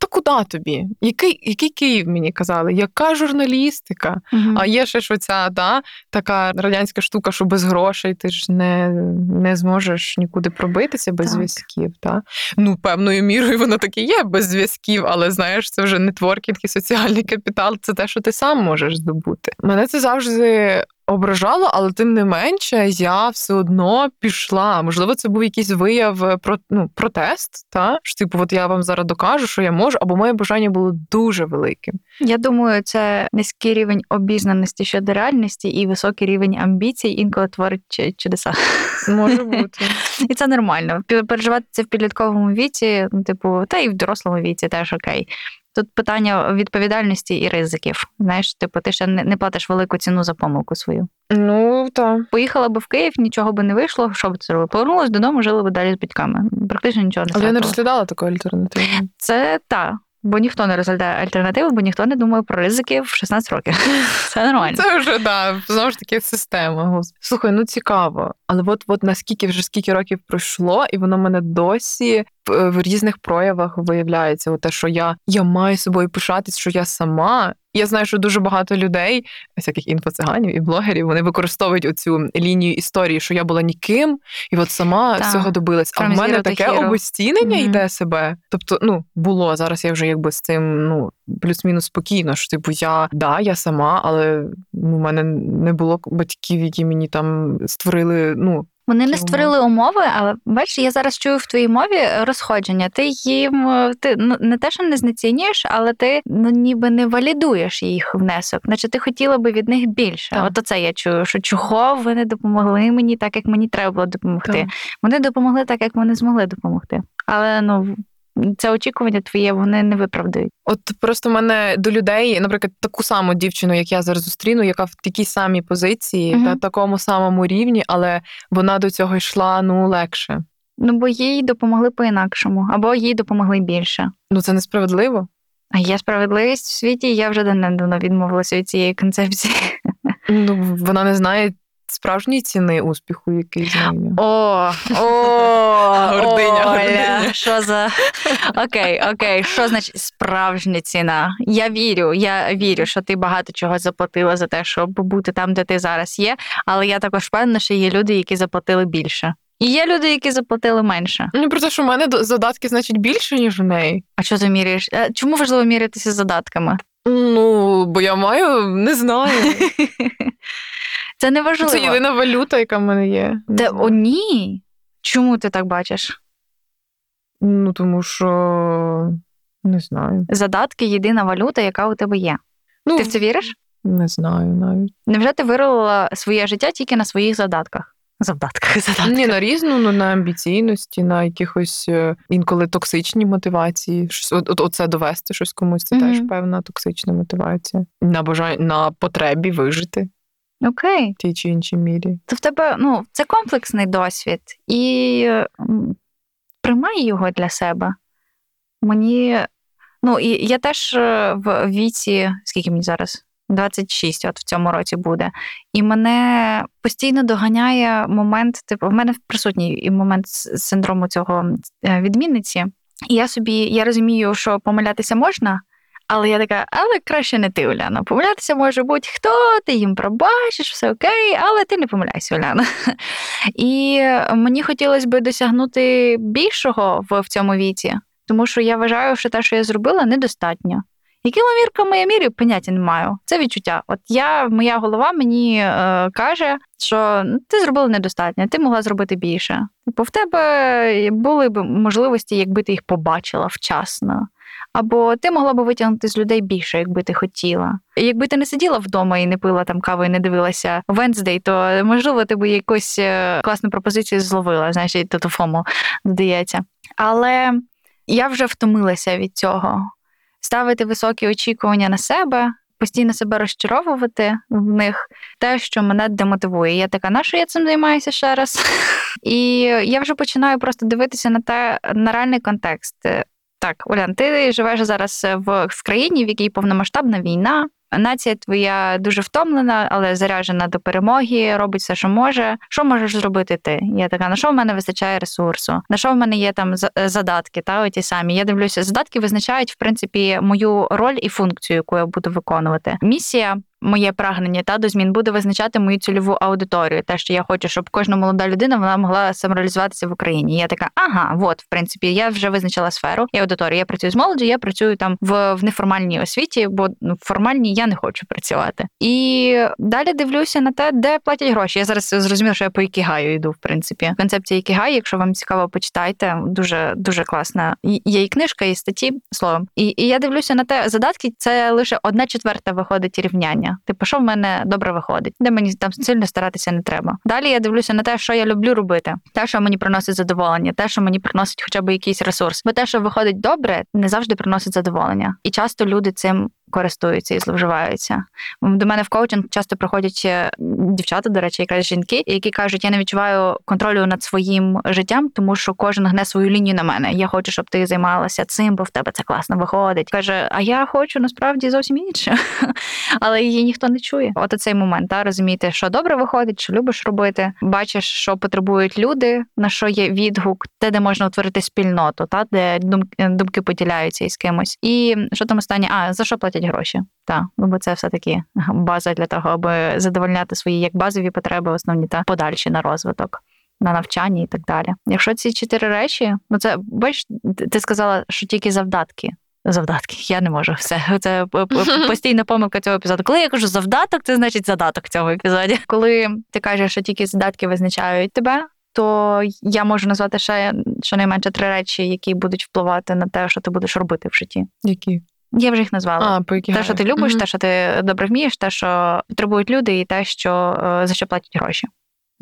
та куди тобі? Який який Київ мені казали? Яка журналістика? uh А є ще ж оця да, така радянська штука, що без грошей ти ж не не зможеш нікуди пробитися без так. зв'язків. Та? Ну, певною мірою воно таки є без зв'язків, але знаєш, це вже нетворкінг і соціальний капітал це те, що ти сам можеш здобути. Мене це завжди ображало, але тим не менше я все одно пішла. Можливо, це був якийсь вияв е, про ну, протест. Та що типу, от я вам зараз докажу, що я можу, або моє бажання було дуже великим. Я думаю, це низький рівень обізнаності щодо реальності і високий рівень амбіцій інколи творить чудеса. Може <laughs> бути, і це нормально. Переживати це в підлітковому віці, ну типу, та і в дорослому віці теж окей. Тут питання відповідальності і ризиків. Знаєш, типу, ти ще не, платиш велику ціну за помилку свою. Ну так. Поїхала би в Київ, нічого би не вийшло. Що б це робила? Повернулась додому, жили би далі з батьками. Практично нічого не Але я не розглядала такої альтернативи. Це та. Бо ніхто не розглядає альтернативи, бо ніхто не думає про ризики в 16 років. <laughs> Це нормально. Це вже да, знову ж таки система. Слухай, ну цікаво. Але от от наскільки вже скільки років пройшло, і воно мене досі в різних проявах виявляється. Те, що я я маю собою пишатись, що я сама. Я знаю, що дуже багато людей, всяких інфоциганів і блогерів, вони використовують оцю лінію історії, що я була ніким, і от сама так. всього добилась. А в мене таке обостінення mm-hmm. йде себе. Тобто, ну було зараз. Я вже якби з цим ну плюс-мінус спокійно. що типу я да, я сама, але ну, в мене не було батьків, які мені там створили ну вони не створили умови, але бачиш, я зараз чую в твоїй мові розходження. Ти їм ти ну не те, що не знецінюєш, але ти ну ніби не валідуєш їх внесок. Наче ти хотіла би від них більше. Так. От оце я чую, що чого ви не допомогли мені так, як мені треба було допомогти. Так. Вони допомогли так, як вони змогли допомогти. Але ну це очікування твоє вони не виправдають. От просто в мене до людей, наприклад, таку саму дівчину, як я зараз зустріну, яка в такій самій позиції, Мгм. на такому самому рівні, але вона до цього йшла ну легше. Ну бо їй допомогли по-інакшому, або їй допомогли більше. Ну це несправедливо. А є справедливість в світі, я вже давно відмовилася від цієї концепції. Ну вона не знає справжньої ціни успіху, який знає. О, о, <laughs> Гординя, гординя. Що за окей, окей, що значить справжня ціна? Я вірю, я вірю, що ти багато чого заплатила за те, щоб бути там, де ти зараз є. Але я також впевнена, що є люди, які заплатили більше. І є люди, які заплатили менше. Ну про те, що в мене задатки значить більше, ніж у неї. А що ти міряєш? Е, Чому важливо мірятися задатками? Ну, бо я маю, не знаю. <laughs> Це не важливо. Це єдина валюта, яка в мене є. Де знаю. о, ні. Чому ти так бачиш? Ну, тому що не знаю. Задатки єдина валюта, яка у тебе є. Ну, Ти в це віриш? не знаю навіть. Невже ти виролила своє життя тільки на своїх задатках? Завдатках, <laughs> задатках. Ні, на різну, ну на амбіційності, на якихось е, інколи токсичні мотивації. Щось, от, от, оце довести щось комусь, це Мгм. теж певна токсична мотивація. На бажання на потребі вижити Окей. в тій чи іншій мірі. То в тебе ну, це комплексний досвід, і приймай його для себе. Мені. Ну, і я теж е, в віці, скільки мені зараз? 26, от в цьому році буде. І мене постійно доганяє момент, типу, в мене присутній і момент синдрому цього е, відмінниці. І я собі я розумію, що помилятися можна, але я така, але краще не ти, Уляна. Помилятися може будь-хто, ти їм пробачиш, все окей, але ти не помиляйся, Уляна. І мені хотілося би досягнути більшого в, цьому віці, тому що я вважаю, що те, що я зробила, недостатньо. Якими мірками я мірю, поняття не маю. Це відчуття. От я, моя голова мені е, каже, що ти зробила недостатньо, ти могла зробити більше. Типу, в тебе були б можливості, якби ти їх побачила вчасно. Або ти могла б витягнути з людей більше, якби ти хотіла. Якби ти не сиділа вдома і не пила там каву і не дивилася Венздей, то можливо ти б якусь е, класну пропозицію зловила, знаєш, і тут ФОМу додається. Але я вже втомилася від цього. Ставити високі очікування на себе, постійно себе розчаровувати в них, те, що мене демотивує. Я така, на що я цим займаюся ще раз? <laughs> І я вже починаю просто дивитися на те на реальний контекст. Так, Олян, ти живеш зараз в, в країні, в якій повномасштабна війна. Нація твоя дуже втомлена, але заряджена до перемоги, робить все, що може. Що можеш зробити ти? Я така, на що в мене вистачає ресурсу? На що в мене є там за- задатки? Та ті самі. Я дивлюся, задатки визначають в принципі мою роль і функцію, яку я буду виконувати. Місія. Моє прагнення та до змін буде визначати мою цільову аудиторію. Те, що я хочу, щоб кожна молода людина вона могла самореалізуватися в Україні. Я така, ага, от в принципі, я вже визначила сферу і аудиторію. Я працюю з молоді, я працюю там в, в неформальній освіті, бо ну, формальній я не хочу працювати. І далі дивлюся на те, де платять гроші. Я зараз зрозуміла, що я по ікігаю йду, в принципі. Концепція ікігай, якщо вам цікаво, почитайте. Дуже дуже класна. Є і книжка, і статті словом. І, і я дивлюся на те, задатки це лише одна четверта виходить рівняння. Типу, що в мене добре виходить, де мені там сильно старатися не треба. Далі я дивлюся на те, що я люблю робити, те, що мені приносить задоволення, те, що мені приносить хоча б якийсь ресурс. Бо те, що виходить добре, не завжди приносить задоволення. І часто люди цим користуються і зловживаються. До мене в коучинг часто приходять е, дівчата, до речі, якраз жінки, які кажуть: я не відчуваю контролю над своїм життям, тому що кожен гне свою лінію на мене. Я хочу, щоб ти займалася цим, бо в тебе це класно виходить. Каже, а я хочу насправді зовсім інше, <laughs> але її ніхто не чує. От цей момент, та розуміти, що добре виходить, що любиш робити. Бачиш, що потребують люди, на що є відгук, те, де можна утворити спільноту, та де думки, думки поділяються із кимось. І що там останнє? А за що платять гроші? Так, ну бо це все таки база для того, аби задовольняти свої як базові потреби, основні та подальші на розвиток. На навчанні і так далі. Якщо ці чотири речі, ну це бачиш, ти сказала, що тільки завдатки. Завдатки, я не можу все. Це <laughs> постійна помилка цього епізоду. Коли я кажу завдаток, це значить задаток в цьому епізоді. Коли ти кажеш, що тільки задатки визначають тебе, то я можу назвати ще щонайменше три речі, які будуть впливати на те, що ти будеш робити в житті. Які? Я вже їх назвала. А, Те, що ти любиш, те, що ти добре вмієш, те, що потребують люди, і те, що е, за що платять гроші.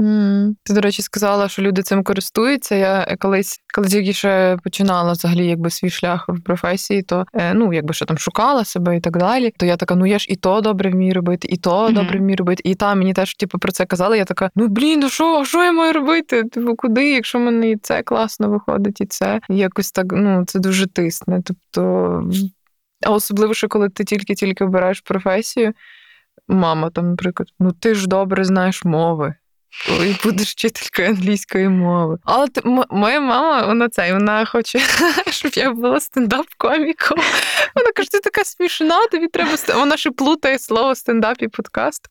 Mm. Ти, до речі, сказала, що люди цим користуються. Я колись, коли тільки ще починала взагалі якби свій шлях в професії, то е, ну якби ще там шукала себе і так далі. То я така, ну я ж і то добре вмію робити, і то mm-hmm. добре вмію робити. І там мені теж типу, про це казали. Я така, ну блін, ну що, що я маю робити? Типу, куди, якщо в мене і це класно виходить, і це і якось так, ну це дуже тисне. Тобто, а особливо, що коли ти тільки-тільки обираєш професію. Мама там, наприклад, ну ти ж добре знаєш мови і будеш вчителькою англійської мови. Але ти, м- моя мама, вона це, вона хоче, <laughs> щоб я була стендап-коміком. Вона каже, ти така смішна, тобі треба Вона ще плутає слово стендап і подкаст.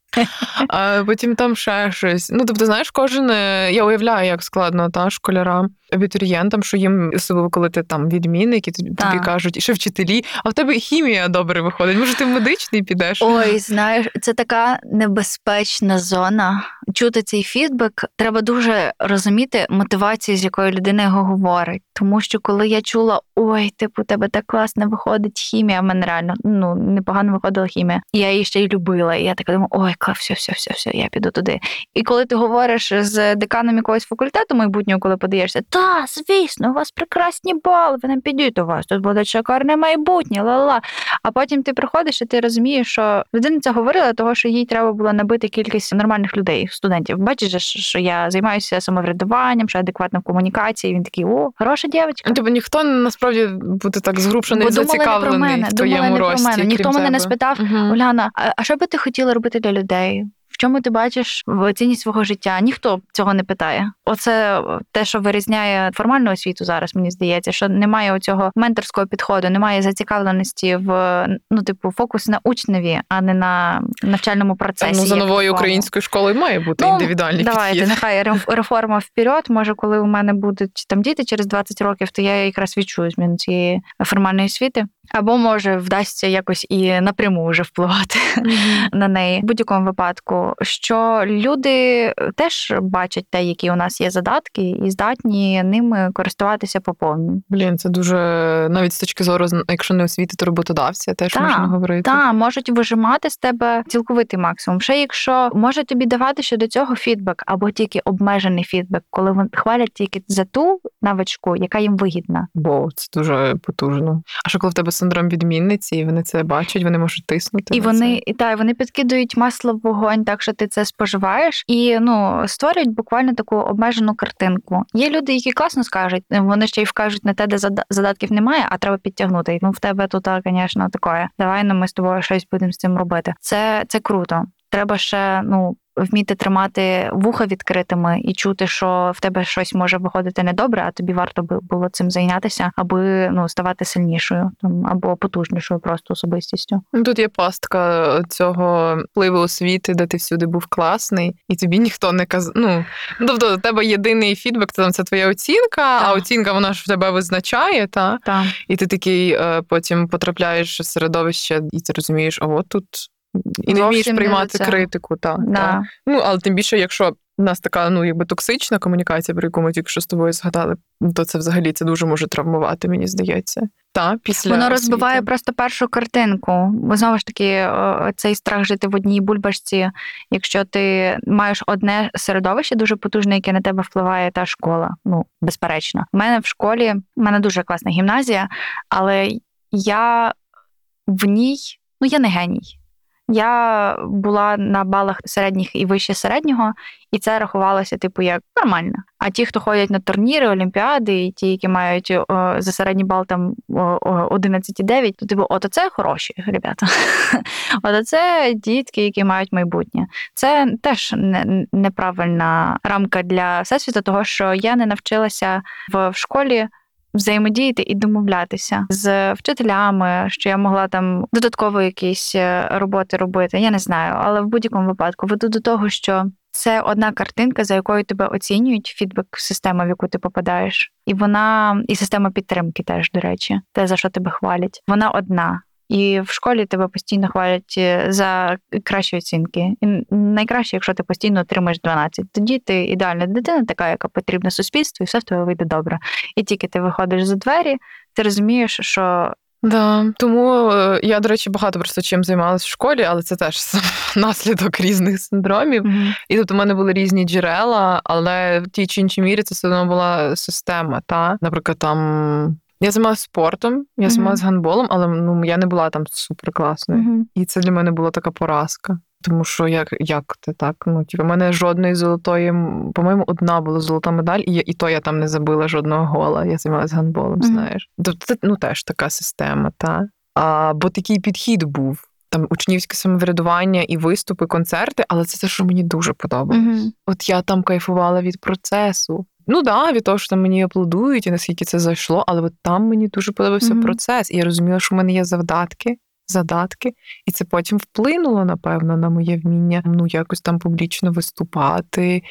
А потім там ще щось. Ну, тобто, знаєш, кожен е, я уявляю, як складно та школярам, абітурієнтам, що їм особливо, коли ти там відмінник, і тобі так. кажуть, і ще вчителі, а в тебе хімія добре виходить. Може, ти в медичний підеш? Ой, знаєш, це така небезпечна зона. Чути цей фідбек, треба дуже розуміти мотивацію, з якою людина його говорить. Тому що коли я чула, ой, типу, тебе так класно виходить хімія, в мене реально ну непогано виходила хімія. Я її ще й любила. І я така думаю, ой, все, все, все, все, я піду туди. І коли ти говориш з деканом якогось факультету майбутнього, коли подаєшся, та, звісно, у вас прекрасні бали, ви не підійте у вас, тут буде шикарне майбутнє, ла-ла. А потім ти приходиш і ти розумієш, що людина це говорила, того що їй треба було набити кількість нормальних людей, студентів. Бачиш, що я займаюся самоврядуванням, що адекватно в комунікації. Він такий, о, хороша дівчинка. Тобто ніхто насправді буде так згрупшений Бо зацікавлений мене, в твоєму рості. Про мене. Ніхто мене не спитав, угу. Уляна, а що би ти хотіла робити для людей? Чому ти бачиш в цінність свого життя? Ніхто цього не питає. Оце те, що вирізняє формальну освіту зараз, мені здається, що немає оцього менторського підходу, немає зацікавленості в ну, типу, фокус на учневі, а не на навчальному процесі. Ну за новою українською школою має бути ну, індивідуальний давайте, підхід. нехай реформа вперед. Може, коли у мене будуть там діти через 20 років, то я якраз відчую зміну цієї формальної освіти. Або може вдасться якось і напряму вже впливати mm-hmm. на неї в будь-якому випадку, що люди теж бачать те, які у нас є задатки, і здатні ними користуватися по повній. Блін, це дуже навіть з точки зору, якщо не освіти, то роботодавця теж та, можна говорити. Так, можуть вижимати з тебе цілковитий максимум. Ще якщо може тобі давати щодо цього фідбек, або тільки обмежений фідбек, коли вони хвалять тільки за ту навичку, яка їм вигідна. Бо це дуже потужно. А що коли в тебе синдром відмінниці, і вони це бачать, вони можуть тиснути. І вони це. і так, вони підкидують масло в вогонь, так що ти це споживаєш, і ну створюють буквально таку обмежену картинку. Є люди, які класно скажуть, вони ще й вкажуть на те, де задатків немає, а треба підтягнути. Ну в тебе тут, звісно, таке. Давай ну, ми з тобою щось будемо з цим робити. Це, Це круто. Треба ще ну вміти тримати вуха відкритими і чути, що в тебе щось може виходити недобре, а тобі варто було цим зайнятися, аби ну ставати сильнішою там або потужнішою, просто особистістю. Ну, тут є пастка цього впливу освіти, де ти всюди був класний, і тобі ніхто не казав. Ну тобто, у тебе єдиний фідбек, це там це твоя оцінка, так. а оцінка вона ж в тебе визначає, та так. і ти такий е, потім потрапляєш в середовище, і ти розумієш, а от тут. І не вмієш приймати критику, так. Да. Та. Ну, але тим більше, якщо у нас така ну, якби токсична комунікація, про яку ми тільки що з тобою згадали, то це взагалі це дуже може травмувати, мені здається. Та, після Воно розбиває просто першу картинку. Бо знову ж таки, цей страх жити в одній бульбашці, якщо ти маєш одне середовище дуже потужне, яке на тебе впливає, та школа. Ну, безперечно. У мене в школі в мене дуже класна гімназія, але я в ній, ну я не геній. Я була на балах середніх і вище середнього, і це рахувалося, типу, як нормально. А ті, хто ходять на турніри, олімпіади, і ті, які мають о, за середній бал там 11,9, то типу, от це хороші ребята. <laughs> От це дітки, які мають майбутнє. Це теж не, неправильна рамка для всесвіту, того що я не навчилася в школі взаємодіяти і домовлятися з вчителями, що я могла там додатково якісь е, роботи робити. Я не знаю, але в будь-якому випадку веду до того, що це одна картинка, за якою тебе оцінюють фідбек система, в яку ти попадаєш, і вона і система підтримки теж до речі, те за що тебе хвалять. Вона одна. І в школі тебе постійно хвалять е, за кращі оцінки. І найкраще, якщо ти постійно отримаєш 12. Тоді ти ідеальна дитина, така, яка потрібна суспільству, і все в тебе вийде добре. І тільки ти виходиш за двері, ти розумієш, що Да. Тому е, я, до речі, багато просто чим займалася в школі, але це теж <laughs> наслідок різних синдромів. Мгм. І тут у мене були різні джерела, але в тій чи іншій мірі це все одно була система. Та? Наприклад, там. Я займалася спортом, я Мгм. займалася гандболом, але ну я не була там суперкласною. Мгм. І це для мене була така поразка. Тому що як, як це так? Ну, типу, в мене жодної золотої, по-моєму, одна була золота медаль, і, і то я там не забила жодного гола. Я займалася гандболом, Мгм. знаєш. Тобто це ну, теж така система, та? А, бо такий підхід був. Там учнівське самоврядування і виступи, концерти, але це те, що мені дуже подобалось. Мгм. От я там кайфувала від процесу. Ну да, від того, що там мені аплодують і наскільки це зайшло, але от там мені дуже подобався Мгм. процес. І я розуміла, що в мене є завдатки, задатки, і це потім вплинуло, напевно, на моє вміння ну якось там публічно виступати.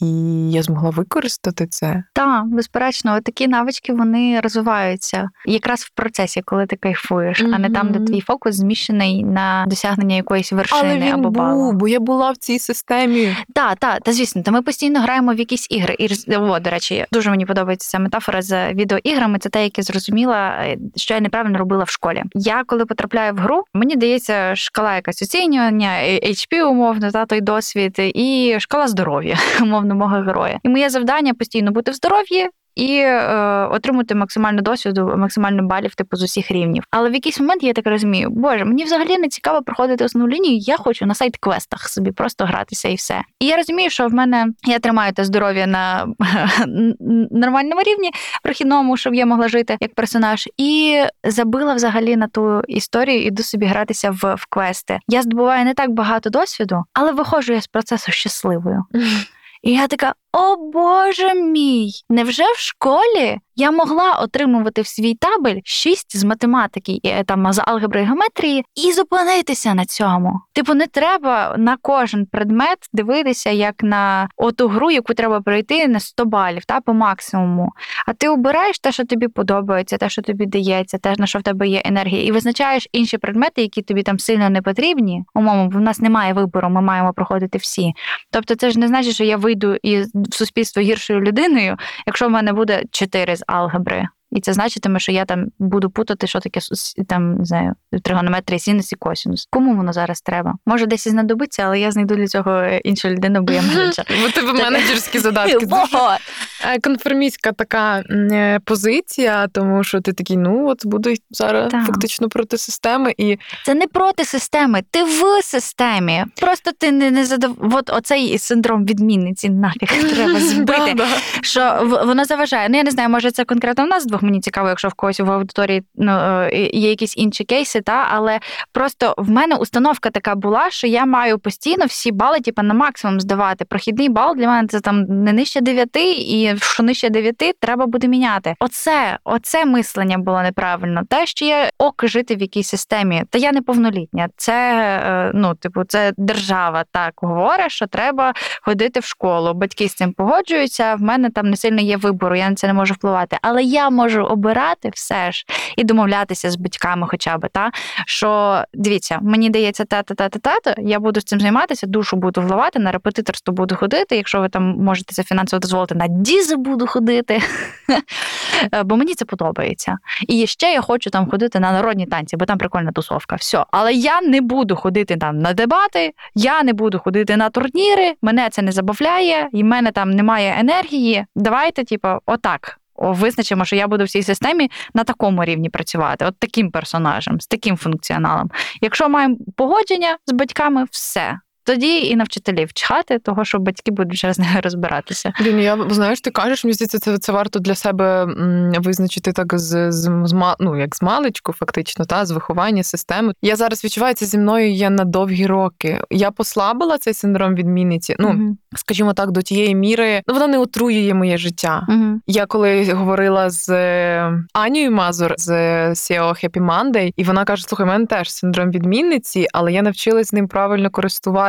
І я змогла використати це. Так, безперечно, такі навички вони розвиваються якраз в процесі, коли ти кайфуєш, а не там, де твій фокус зміщений на досягнення якоїсь вершини Але він або балу. був, бо я була в цій системі. Так, так, та звісно, та ми постійно граємо в якісь ігри. І о, до речі, дуже мені подобається ця метафора з відеоіграми. Це те, яке зрозуміла, е, що я неправильно робила в школі. Я коли потрапляю в гру, мені дається шкала якась оцінювання, HP, умовно, та той досвід, і шкала здоров'я, <laughs> умовно, мого героя. І моє завдання постійно бути в здоров'ї. І е, отримати максимально досвіду, максимально балів типу з усіх рівнів. Але в якийсь момент я так розумію, боже, мені взагалі не цікаво проходити основну лінію. Я хочу на сайт квестах собі просто гратися і все. І я розумію, що в мене я тримаю те здоров'я на <laughs> нормальному рівні, прохідному, щоб я могла жити як персонаж, і забила взагалі на ту історію, іду собі гратися в, в квести. Я здобуваю не так багато досвіду, але виходжу я з процесу щасливою. <laughs> І я така: о Боже мій! Невже в школі я могла отримувати в свій табель 6 з математики, е, там з алгебри і геометрії, і зупинитися на цьому? Типу, не треба на кожен предмет дивитися як на оту гру, яку треба пройти на 100 балів, та по максимуму. А ти обираєш те, що тобі подобається, те, що тобі дається, те, на що в тебе є енергія, і визначаєш інші предмети, які тобі там сильно не потрібні. Умовно, в нас немає вибору, ми маємо проходити всі. Тобто, це ж не значить, що я вийду із в суспільство гіршою людиною, якщо в мене буде 4 з алгебри. І це значитиме, що я там буду путати, що таке там не знаю, тригонометрія, синус і косінус. Кому воно зараз треба? Може, десь і знадобиться, але я знайду для цього іншу людину, бо я менеджер. <laughs> Бо тебе менеджерські задатки. <laughs> Е, конформістська така е, позиція, тому що ти такий, ну от буду зараз фактично проти системи, і Це не проти системи, ти в системі. Просто ти не, не задов... От оцей синдром відмінниці нафіг <laughs> треба збити. Що воно заважає. Ну я не знаю, може це конкретно в нас двох. Мені цікаво, якщо в когось в аудиторії ну, е, є якісь інші кейси, та але просто в мене установка така була, що я маю постійно всі бали, типу, на максимум здавати. Прохідний бал для мене це там не нижче 9, і що нижче 9, треба буде міняти. Оце, оце мислення було неправильно. Те, що є ок жити в якійсь системі, та я неповнолітня. Це е, ну, типу, це держава так говорить, що треба ходити в школу. Батьки з цим погоджуються. В мене там не сильно є вибору, я на це не можу впливати. Але я можу обирати все ж і домовлятися з батьками, хоча б та що дивіться, мені дається тата, тата, тата. Я буду з цим займатися, душу буду вливати, на репетиторство буду ходити. Якщо ви там можете це фінансово дозволити, на дізи буду ходити, <laughs> бо мені це подобається. І ще я хочу там ходити на народні танці, бо там прикольна тусовка. Все. Але я не буду ходити там на дебати, я не буду ходити на турніри, мене це не забавляє, і в мене там немає енергії. Давайте, типу, отак. Визначимо, що я буду в цій системі на такому рівні працювати, от таким персонажем, з таким функціоналом. Якщо маємо погодження з батьками, все. Тоді і на вчителів чхати, того що батьки будуть вже з нею розбиратися. Блін, я знаєш, ти кажеш, мені здається, це, це варто для себе визначити так з, з, з ну, як з маличку, фактично, та з виховання системи. Я зараз відчуваю це зі мною є на довгі роки. Я послабила цей синдром відмінниці. Ну, Мгм. скажімо так, до тієї міри, ну вона не отруює моє життя. Мгм. Я коли говорила з е, Анією Мазур з SEO Happy Monday, і вона каже: слухай, в мене теж синдром відмінниці, але я навчилась ним правильно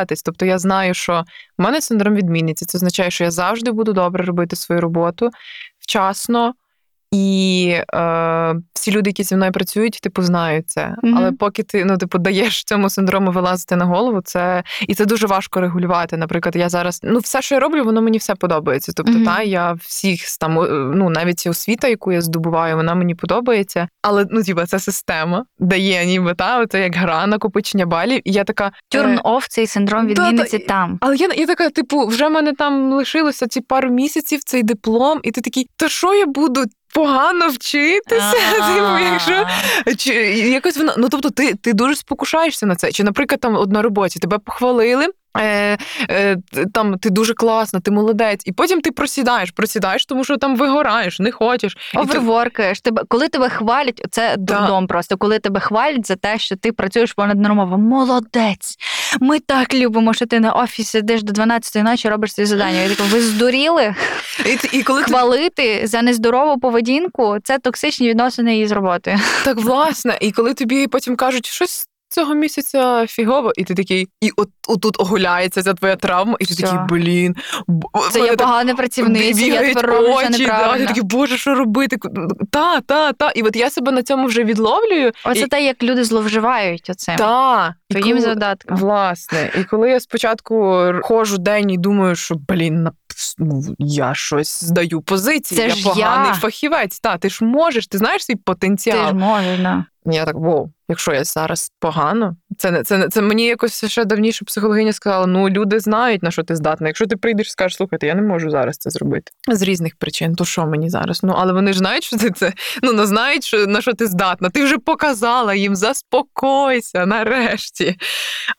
користуватись. Тобто я знаю, що в мене синдром відмінниці. Це означає, що я завжди буду добре робити свою роботу вчасно. І е, всі люди, які зі мною працюють, типу, знають це. Мгм. Але поки ти ну, типу, даєш цьому синдрому вилазити на голову, це і це дуже важко регулювати. Наприклад, я зараз ну все, що я роблю, воно мені все подобається. Тобто, Мгм. та я всіх там, е, ну навіть ця освіта, яку я здобуваю, вона мені подобається. Але ну, типа, це система дає, ніби та це як гра накопичення балів. І я така е, Turn off цей синдром да, відмінниці та- там. але я, я така, типу, вже в мене там лишилося ці пару місяців цей диплом, і ти такий, та що я буду погано вчитися? Типу, якщо чи якось воно, ну тобто, ти, ти дуже спокушаєшся на це. Чи, наприклад, там на роботі тебе похвалили. Е, е, там ти дуже класна, ти молодець, і потім ти просідаєш, просідаєш, тому що там вигораєш, не хочеш. І ти- тебе, коли тебе хвалять, це дурдом просто. Коли тебе хвалять за те, що ти працюєш понад нормово. Молодець! Ми так любимо, що ти на офісі сидиш до 12 ночі, робиш ці завдання. Я така, ви здуріли? і, і коли ти Хвалити за нездорову поведінку це токсичні відносини із роботи. Так, власне, і коли тобі потім кажуть, щось цього місяця фігово, і ти такий, і от отут оголяється ця твоя травма, і ти Все. такий, блін, Це я погана працівниця, я тепер роблю да, я такий, боже, що робити? Та, та, та. І от я себе на цьому вже відловлюю. Оце і, те, як люди зловживають оцим. та, Твоїм коли- задатком. Власне, і коли я спочатку ходжу день і думаю, що блін, на- ну, я щось здаю позиції, Це я ж поганий я. фахівець. Та, ти ж можеш, ти знаєш свій потенціал. Ти ж можеш, да. Я так, воу, якщо я зараз погано, це це, це мені якось ще давніше психологиня сказала: ну люди знають на що ти здатна. Якщо ти прийдеш і скажеш, слухайте, я не можу зараз це зробити з різних причин, то що мені зараз? Ну але вони ж знають, що ти це ну не знають, що на що ти здатна. Ти вже показала їм, заспокойся нарешті.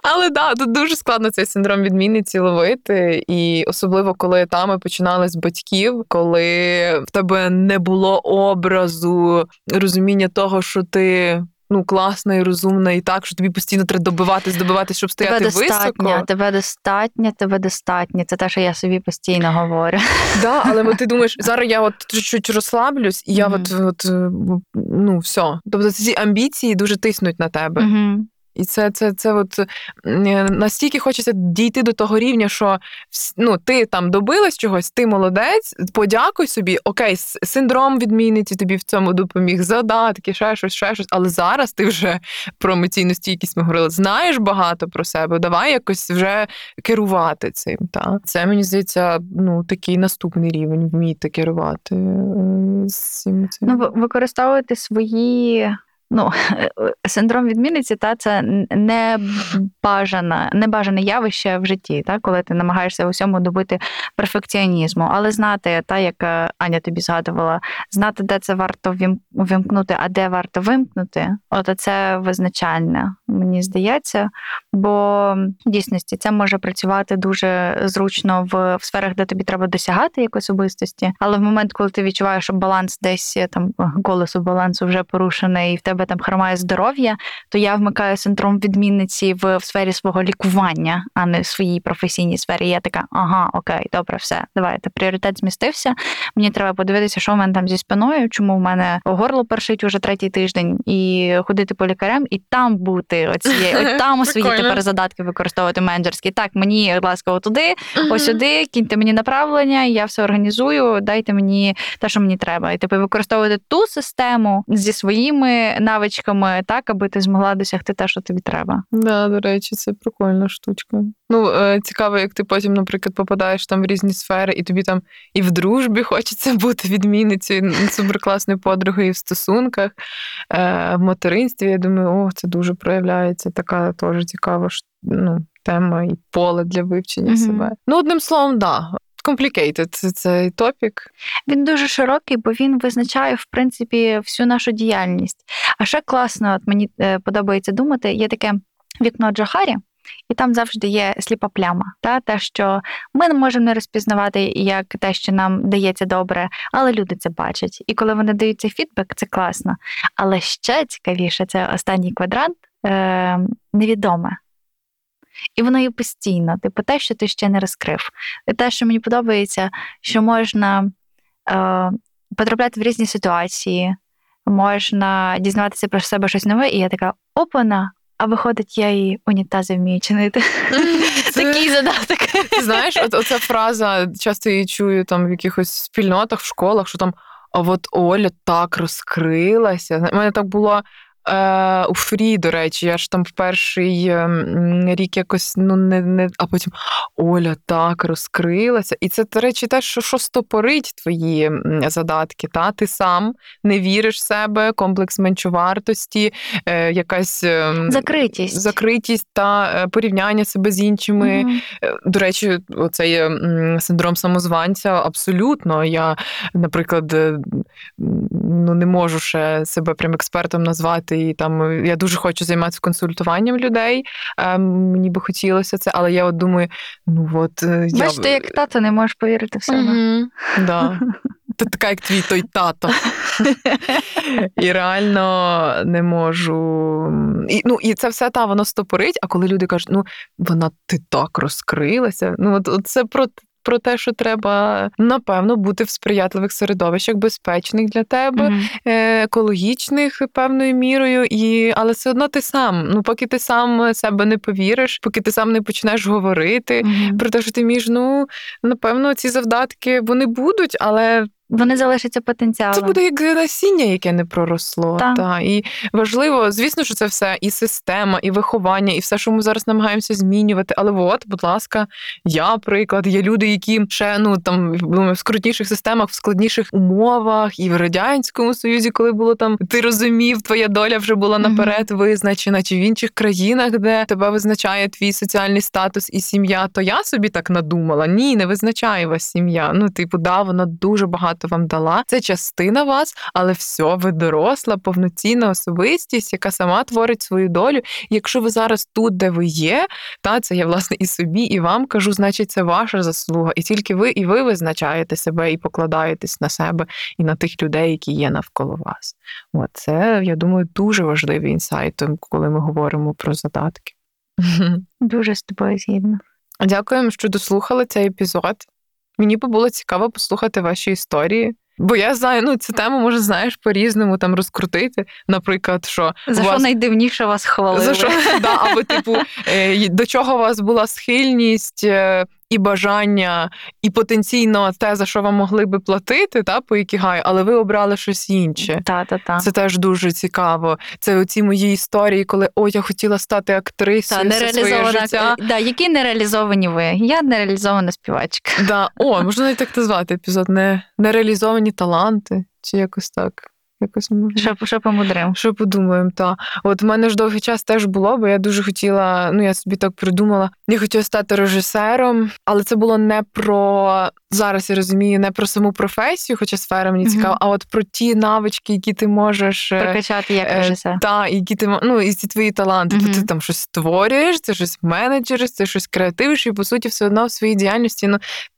Але да, тут дуже складно цей синдром відмінниці ловити, і особливо коли етами починали з батьків, коли в тебе не було образу розуміння того, що ти. Ну, класна і розумна, і так, що тобі постійно треба добиватись, добиватись, щоб стояти Тебе достатньо, високо. тебе достатньо, тебе достатньо. Це те, що я собі постійно говорю. Да, але от ти думаєш, <laughs> зараз я от чуть-чуть розслаблюсь, і я от, от ну все. Тобто ці амбіції дуже тиснуть на тебе. І це, це, це от е, настільки хочеться дійти до того рівня, що ну, ти там добилась чогось, ти молодець, подякуй собі, окей, синдром відмінниці тобі в цьому допоміг, задатки, ще щось, ще щось. Але зараз ти вже про емоційну стійкість ми говорили, знаєш багато про себе, давай якось вже керувати цим. Та? Це мені здається, ну такий наступний рівень вміти керувати е, цим. цим. Ну, використовувати свої. Ну, синдром відмінниці, та це не бажане, небажане явище в житті, та, коли ти намагаєшся у всьому добити перфекціонізму. Але знати, та, як е, Аня тобі згадувала, знати, де це варто вимкнути, а де варто вимкнути, от це визначальне, мені здається. Бо в дійсності це може працювати дуже зручно в, в сферах, де тобі треба досягати якоїсь особистості. Але в момент, коли ти відчуваєш, що баланс десь е, там колесо балансу вже порушене, і в тебе там хромає здоров'я, то я вмикаю синдром відмінниці в, в сфері свого лікування, а не в своїй професійній сфері. Я така, ага, окей, добре, все, давайте. Пріоритет змістився. Мені треба подивитися, що в мене там зі спиною, чому в мене горло першить уже третій тиждень, і ходити по лікарям, і там бути оцією, от <laughs> там свої тепер задатки використовувати менеджерські. Так, мені, будь ласка, отуди, ось сюди, кіньте мені направлення, я все організую, дайте мені те, що мені треба. І типу використовувати ту систему зі своїми навичками, так, аби ти змогла досягти те, що тобі треба. Да, до речі, це прикольна штучка. Ну, е, цікаво, як ти потім, наприклад, попадаєш там в різні сфери, і тобі там і в дружбі хочеться <laughs> бути відмінницею, суперкласною подругою і в стосунках, е, в материнстві. Я думаю, о, це дуже проявляється. Така теж цікава ну, тема і поле для вивчення Мгм. себе. Ну, одним словом, да. Complicated цей топік. Він дуже широкий, бо він визначає в принципі всю нашу діяльність. А ще класно, от мені е, подобається думати, є таке вікно Джохарі. І там завжди є сліпа пляма, та те, що ми не можемо не розпізнавати як те, що нам дається добре, але люди це бачать. І коли вони дають цей фідбек, це класно. Але ще цікавіше, це останній квадрант е, невідоме. І воно є постійно, типу те, що ти ще не розкрив. І те, що мені подобається, що можна е, потрапляти в різні ситуації, можна дізнаватися про себе щось нове, і я така опана. А виходить, я і унітази вмію чинити. <laughs> Такий задаток. Знаєш, от, оця фраза, часто її чую там в якихось спільнотах, в школах, що там. А от Оля так розкрилася. У мене так було. Е, у Фрі, до речі, я ж там в перший ем, рік якось ну не не, а потім Оля так розкрилася. І це, до речі, те, що що стопорить твої задатки. Та? Ти сам не віриш в себе, комплекс меншовартості, е, якась ем, закритість закритість та е, порівняння себе з іншими. Mm-hmm. До речі, оцей синдром самозванця абсолютно. Я, наприклад, ну не можу ще себе прям експертом назвати і там я дуже хочу займатися консультуванням людей. Ем, мені би хотілося це, але я от думаю, ну от е, я... Бачиш, ти як тато не можеш повірити в себе. Угу, <laughs> да. Ти така, як твій той тато. І реально не можу. І ну, і це все та воно стопорить, а коли люди кажуть, ну вона ти так розкрилася. Ну, от, от це про про те, що треба напевно бути в сприятливих середовищах, безпечних для тебе, mm екологічних певною мірою, і але все одно ти сам. Ну, поки ти сам себе не повіриш, поки ти сам не почнеш говорити mm про те, що ти між, ну напевно, ці завдатки вони будуть, але вони залишаться потенціалом. Це буде як насіння, яке не проросло. Так. Та. І важливо, звісно, що це все і система, і виховання, і все, що ми зараз намагаємося змінювати. Але от, будь ласка, я приклад. Є люди, які ще ну там в скрутніших системах, в складніших умовах, і в радянському союзі, коли було там, ти розумів, твоя доля вже була наперед mm-hmm. визначена, чи в інших країнах, де тебе визначає твій соціальний статус і сім'я. То я собі так надумала. Ні, не визначає вас сім'я. Ну, типу, да, вона дуже багато багато вам дала. Це частина вас, але все, ви доросла, повноцінна особистість, яка сама творить свою долю. І якщо ви зараз тут, де ви є, та це я власне і собі, і вам кажу, значить, це ваша заслуга. І тільки ви і ви визначаєте себе і покладаєтесь на себе і на тих людей, які є навколо вас. От це, я думаю, дуже важливий інсайт, коли ми говоримо про задатки. Дуже з тобою згідно. Дякуємо, що дослухали цей епізод. Мені би було цікаво послухати ваші історії. Бо я знаю, ну цю тему може знаєш по-різному там розкрутити. Наприклад, що за вас... що найдивніше вас хвалили. За що, <laughs> да, Або, типу, е, до чого у вас була схильність е, і бажання, і потенційно те, за що вам могли би платити, та по ікігаю, але ви обрали щось інше. Та, та, та. Це теж дуже цікаво. Це оці мої історії, коли о, я хотіла стати актрисою. Та, своє життя. Да, Які нереалізовані ви? Я нереалізована співачка. Да. О, можна навіть так назвати епізод. Не, Нереалізовані таланти, чи якось так. Якось можна. Що, що помудримо? Що подумаємо, та. От в мене ж довгий час теж було, бо я дуже хотіла, ну я собі так придумала, я хотіла стати режисером, але це було не про зараз я розумію, не про саму професію, хоча сфера мені цікава, mm-hmm. а от про ті навички, які ти можеш е, прокачати як е, режисер. Та, які ти ну, і ці твої таланти. Mm-hmm. Ти там щось створюєш, це щось менеджериш, це щось креативиш, і по суті, все одно в своїй діяльності ну,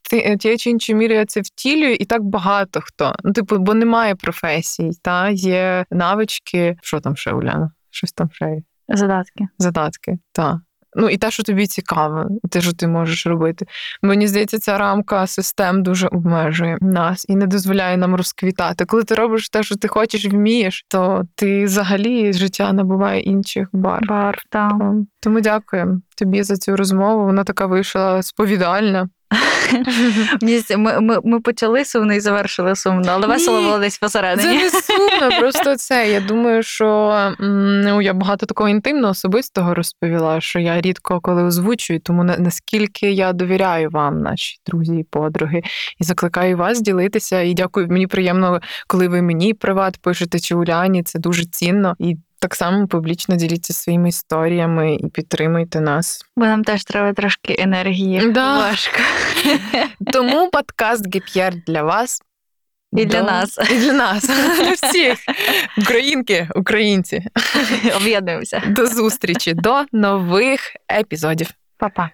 ти тією чи іншою мірою це втілює, і так багато хто. Ну, типу, бо немає професій, та є навички. Що там ще, Уляна? Щось там ще є. Задатки. Задатки, так. Ну і те, що тобі цікаво, те, що ти можеш робити. Мені здається, ця рамка систем дуже обмежує нас і не дозволяє нам розквітати. Коли ти робиш те, що ти хочеш, вмієш, то ти взагалі життя набуває інших бар. Бар, так. Тому дякую тобі за цю розмову. Вона така вийшла сповідальна. <laughs> Ми ми, ми почали сумно і завершили сумно, але весело було десь посередині. Це не сумно, <laughs> просто це. Я думаю, що ну, я багато такого інтимного особистого розповіла, що я рідко коли озвучую, тому наскільки я довіряю вам, наші друзі і подруги, і закликаю вас ділитися. І дякую, мені приємно, коли ви мені приват пишете чи Уляні. Це дуже цінно. І так само публічно діліться своїми історіями і підтримуйте нас. Бо нам теж треба трошки енергії. Да. Важко. <laughs> Тому подкаст Гіп'єр для вас. І для нас. І для нас. <laughs> Для всіх. Українки, українці. Об'єднуємося. До зустрічі, до нових епізодів. Па-па.